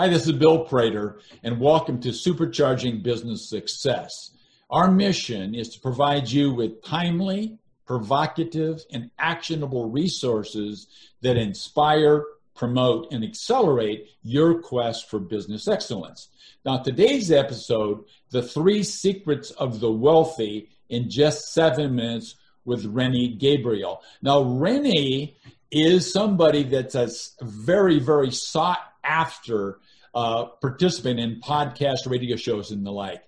Hi, this is Bill Prater, and welcome to Supercharging Business Success. Our mission is to provide you with timely, provocative, and actionable resources that inspire, promote, and accelerate your quest for business excellence. Now, today's episode, The Three Secrets of the Wealthy in Just Seven Minutes with Rennie Gabriel. Now, Rennie is somebody that's a very, very sought after uh, participant in podcast radio shows and the like.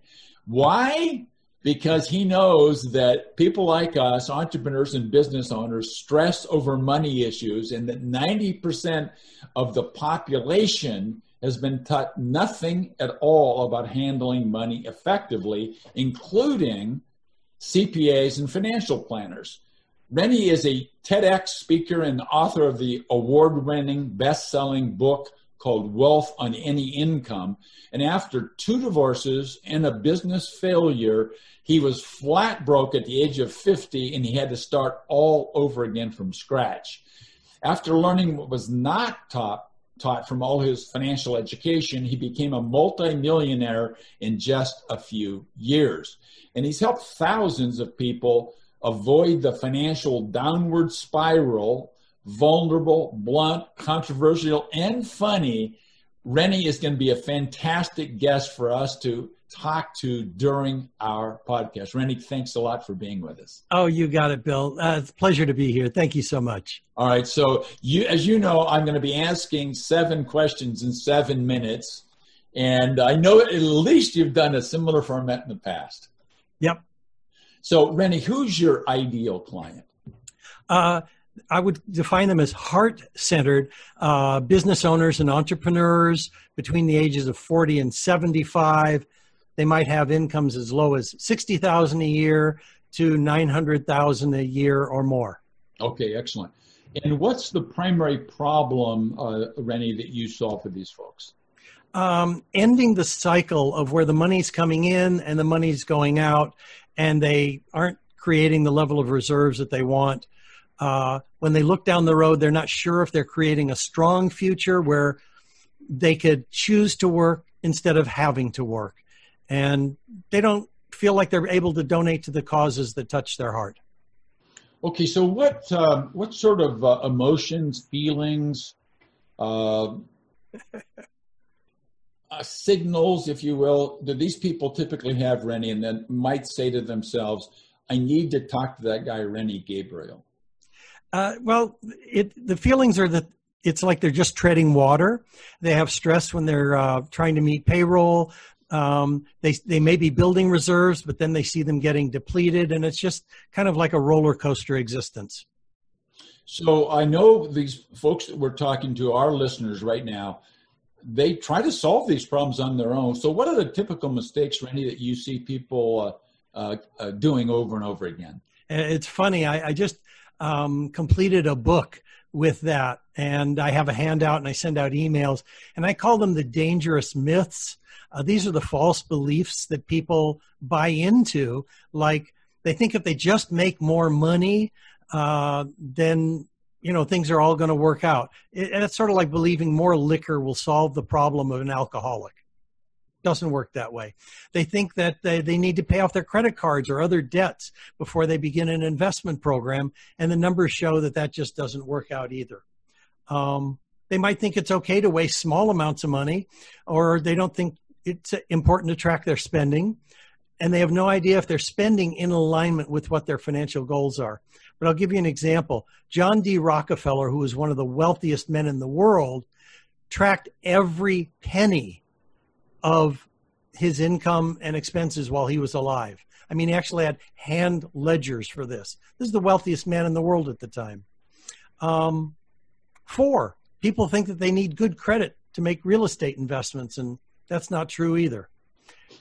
Why? Because he knows that people like us, entrepreneurs and business owners, stress over money issues, and that 90% of the population has been taught nothing at all about handling money effectively, including CPAs and financial planners. Rennie is a TEDx speaker and author of the award winning, best selling book called Wealth on Any Income. And after two divorces and a business failure, he was flat broke at the age of 50 and he had to start all over again from scratch. After learning what was not taught, taught from all his financial education, he became a multimillionaire in just a few years. And he's helped thousands of people avoid the financial downward spiral vulnerable, blunt, controversial, and funny. Rennie is going to be a fantastic guest for us to talk to during our podcast. Rennie, thanks a lot for being with us. Oh, you got it, Bill. Uh, it's a pleasure to be here. Thank you so much. All right. So, you, as you know, I'm going to be asking seven questions in seven minutes. And I know at least you've done a similar format in the past. Yep. So, Rennie, who's your ideal client? Uh, I would define them as heart centered uh, business owners and entrepreneurs between the ages of 40 and 75. They might have incomes as low as 60,000 a year to 900,000 a year or more. Okay, excellent. And what's the primary problem, uh, Rennie, that you solve for these folks? Um, ending the cycle of where the money's coming in and the money's going out, and they aren't creating the level of reserves that they want uh, when they look down the road, they're not sure if they're creating a strong future where they could choose to work instead of having to work. And they don't feel like they're able to donate to the causes that touch their heart. Okay, so what uh, what sort of uh, emotions, feelings, uh, uh, signals, if you will, do these people typically have, Rennie, and then might say to themselves, "I need to talk to that guy, Rennie Gabriel." Uh, well, it, the feelings are that it's like they're just treading water. They have stress when they're uh, trying to meet payroll. Um, they they may be building reserves, but then they see them getting depleted, and it's just kind of like a roller coaster existence. So I know these folks that we're talking to, our listeners right now, they try to solve these problems on their own. So what are the typical mistakes, Randy, that you see people uh, uh, uh doing over and over again? It's funny. I, I just um, completed a book with that, and I have a handout and I send out emails, and I call them the dangerous myths. Uh, these are the false beliefs that people buy into, like they think if they just make more money, uh, then you know things are all going to work out. It, and it's sort of like believing more liquor will solve the problem of an alcoholic doesn't work that way. They think that they, they need to pay off their credit cards or other debts before they begin an investment program, and the numbers show that that just doesn't work out either. Um, they might think it's okay to waste small amounts of money, or they don't think it's important to track their spending, and they have no idea if they're spending in alignment with what their financial goals are. But I'll give you an example. John D. Rockefeller, who was one of the wealthiest men in the world, tracked every penny of his income and expenses while he was alive. I mean, he actually had hand ledgers for this. This is the wealthiest man in the world at the time. Um, four, people think that they need good credit to make real estate investments, and that's not true either.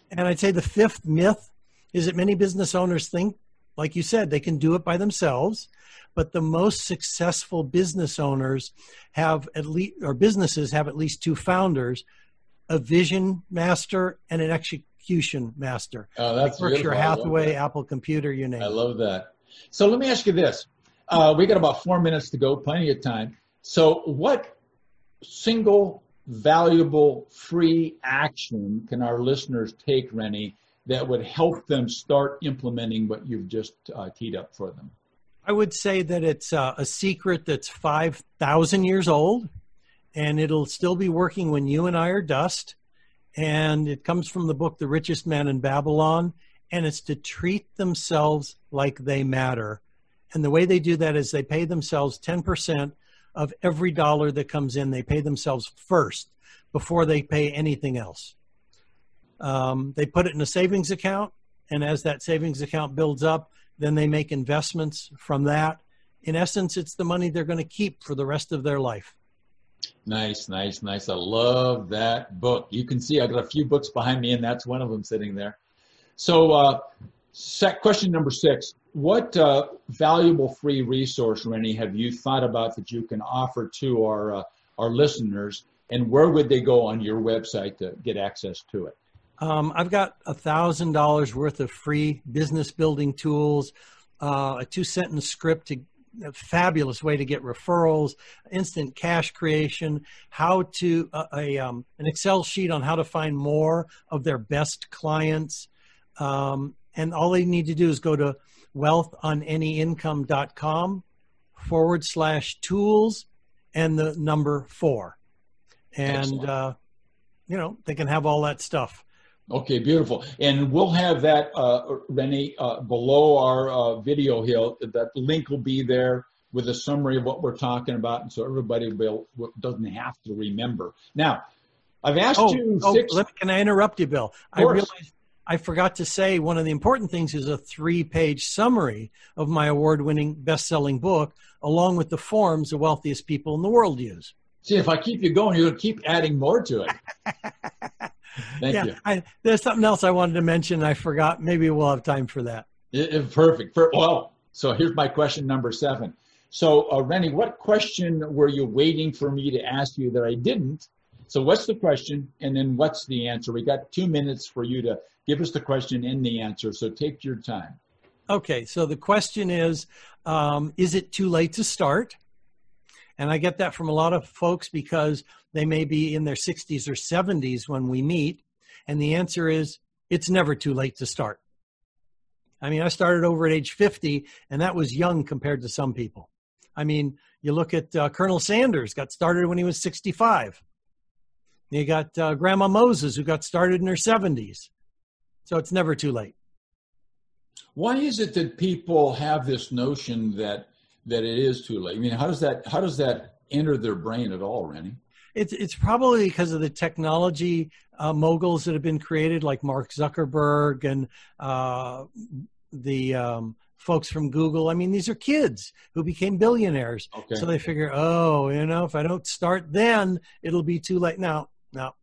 And I'd say the fifth myth is that many business owners think, like you said, they can do it by themselves. But the most successful business owners have at least, or businesses have at least two founders a vision master and an execution master. Oh, that's like Berkshire Hathaway, Apple Computer, you name. I love that. So let me ask you this: uh, we got about four minutes to go, plenty of time. So, what single valuable free action can our listeners take, Rennie, that would help them start implementing what you've just uh, teed up for them? I would say that it's uh, a secret that's 5,000 years old and it'll still be working when you and I are dust. And it comes from the book, The Richest Man in Babylon. And it's to treat themselves like they matter. And the way they do that is they pay themselves 10% of every dollar that comes in. They pay themselves first before they pay anything else. Um, they put it in a savings account. And as that savings account builds up, then they make investments from that. In essence, it's the money they're going to keep for the rest of their life. Nice, nice, nice. I love that book. You can see I got a few books behind me, and that's one of them sitting there. So, uh, question number six: What uh, valuable free resource, Rennie, have you thought about that you can offer to our uh, our listeners, and where would they go on your website to get access to it? Um, I've got a thousand dollars worth of free business building tools, uh, a two sentence script to a fabulous way to get referrals, instant cash creation, how to uh, a um, an Excel sheet on how to find more of their best clients, um, and all they need to do is go to wealthonanyincome.com forward slash tools and the number four, and uh, you know they can have all that stuff. Okay, beautiful. And we'll have that, uh, Rennie, uh, below our uh, video here. That link will be there with a summary of what we're talking about, and so everybody will, doesn't have to remember. Now, I've asked oh, you. Oh, six... can I interrupt you, Bill? I realized I forgot to say one of the important things is a three-page summary of my award-winning best-selling book, along with the forms the wealthiest people in the world use. See, if I keep you going, you'll keep adding more to it. Thank yeah, you. I, there's something else I wanted to mention. I forgot. Maybe we'll have time for that. It, it, perfect. For, well, so here's my question number seven. So, uh, Rennie, what question were you waiting for me to ask you that I didn't? So, what's the question, and then what's the answer? We got two minutes for you to give us the question and the answer. So, take your time. Okay. So the question is, um, is it too late to start? And I get that from a lot of folks because they may be in their 60s or 70s when we meet. And the answer is it's never too late to start. I mean, I started over at age 50, and that was young compared to some people. I mean, you look at uh, Colonel Sanders, got started when he was 65. You got uh, Grandma Moses, who got started in her 70s. So it's never too late. Why is it that people have this notion that that it is too late? I mean, how does that how does that enter their brain at all, Rennie? It's it's probably because of the technology uh, moguls that have been created, like Mark Zuckerberg and uh, the um, folks from Google. I mean, these are kids who became billionaires, okay. so they figure, oh, you know, if I don't start then, it'll be too late. Now, now,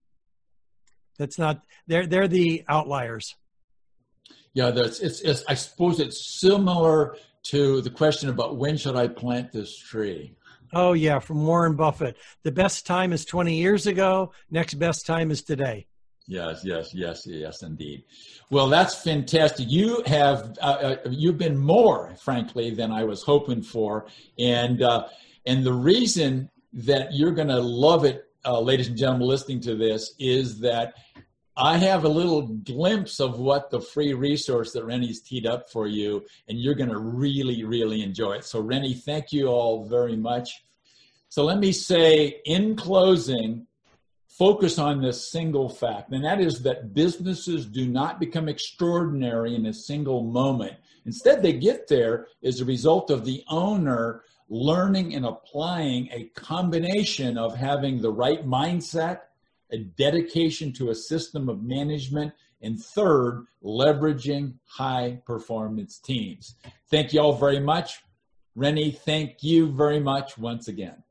that's not. They're they're the outliers. Yeah, that's it's, it's. I suppose it's similar to the question about when should I plant this tree. Oh, yeah, from Warren Buffett. The best time is 20 years ago. Next best time is today. Yes, yes, yes, yes, indeed. Well, that's fantastic. You have uh, uh, you've been more, frankly, than I was hoping for, and uh, and the reason that you're going to love it, uh, ladies and gentlemen, listening to this, is that I have a little glimpse of what the free resource that Rennie's teed up for you, and you're going to really, really enjoy it. So, Rennie, thank you all very much. So, let me say in closing, focus on this single fact, and that is that businesses do not become extraordinary in a single moment. Instead, they get there as a result of the owner learning and applying a combination of having the right mindset a dedication to a system of management, and third, leveraging high performance teams. Thank you all very much. Rennie, thank you very much once again.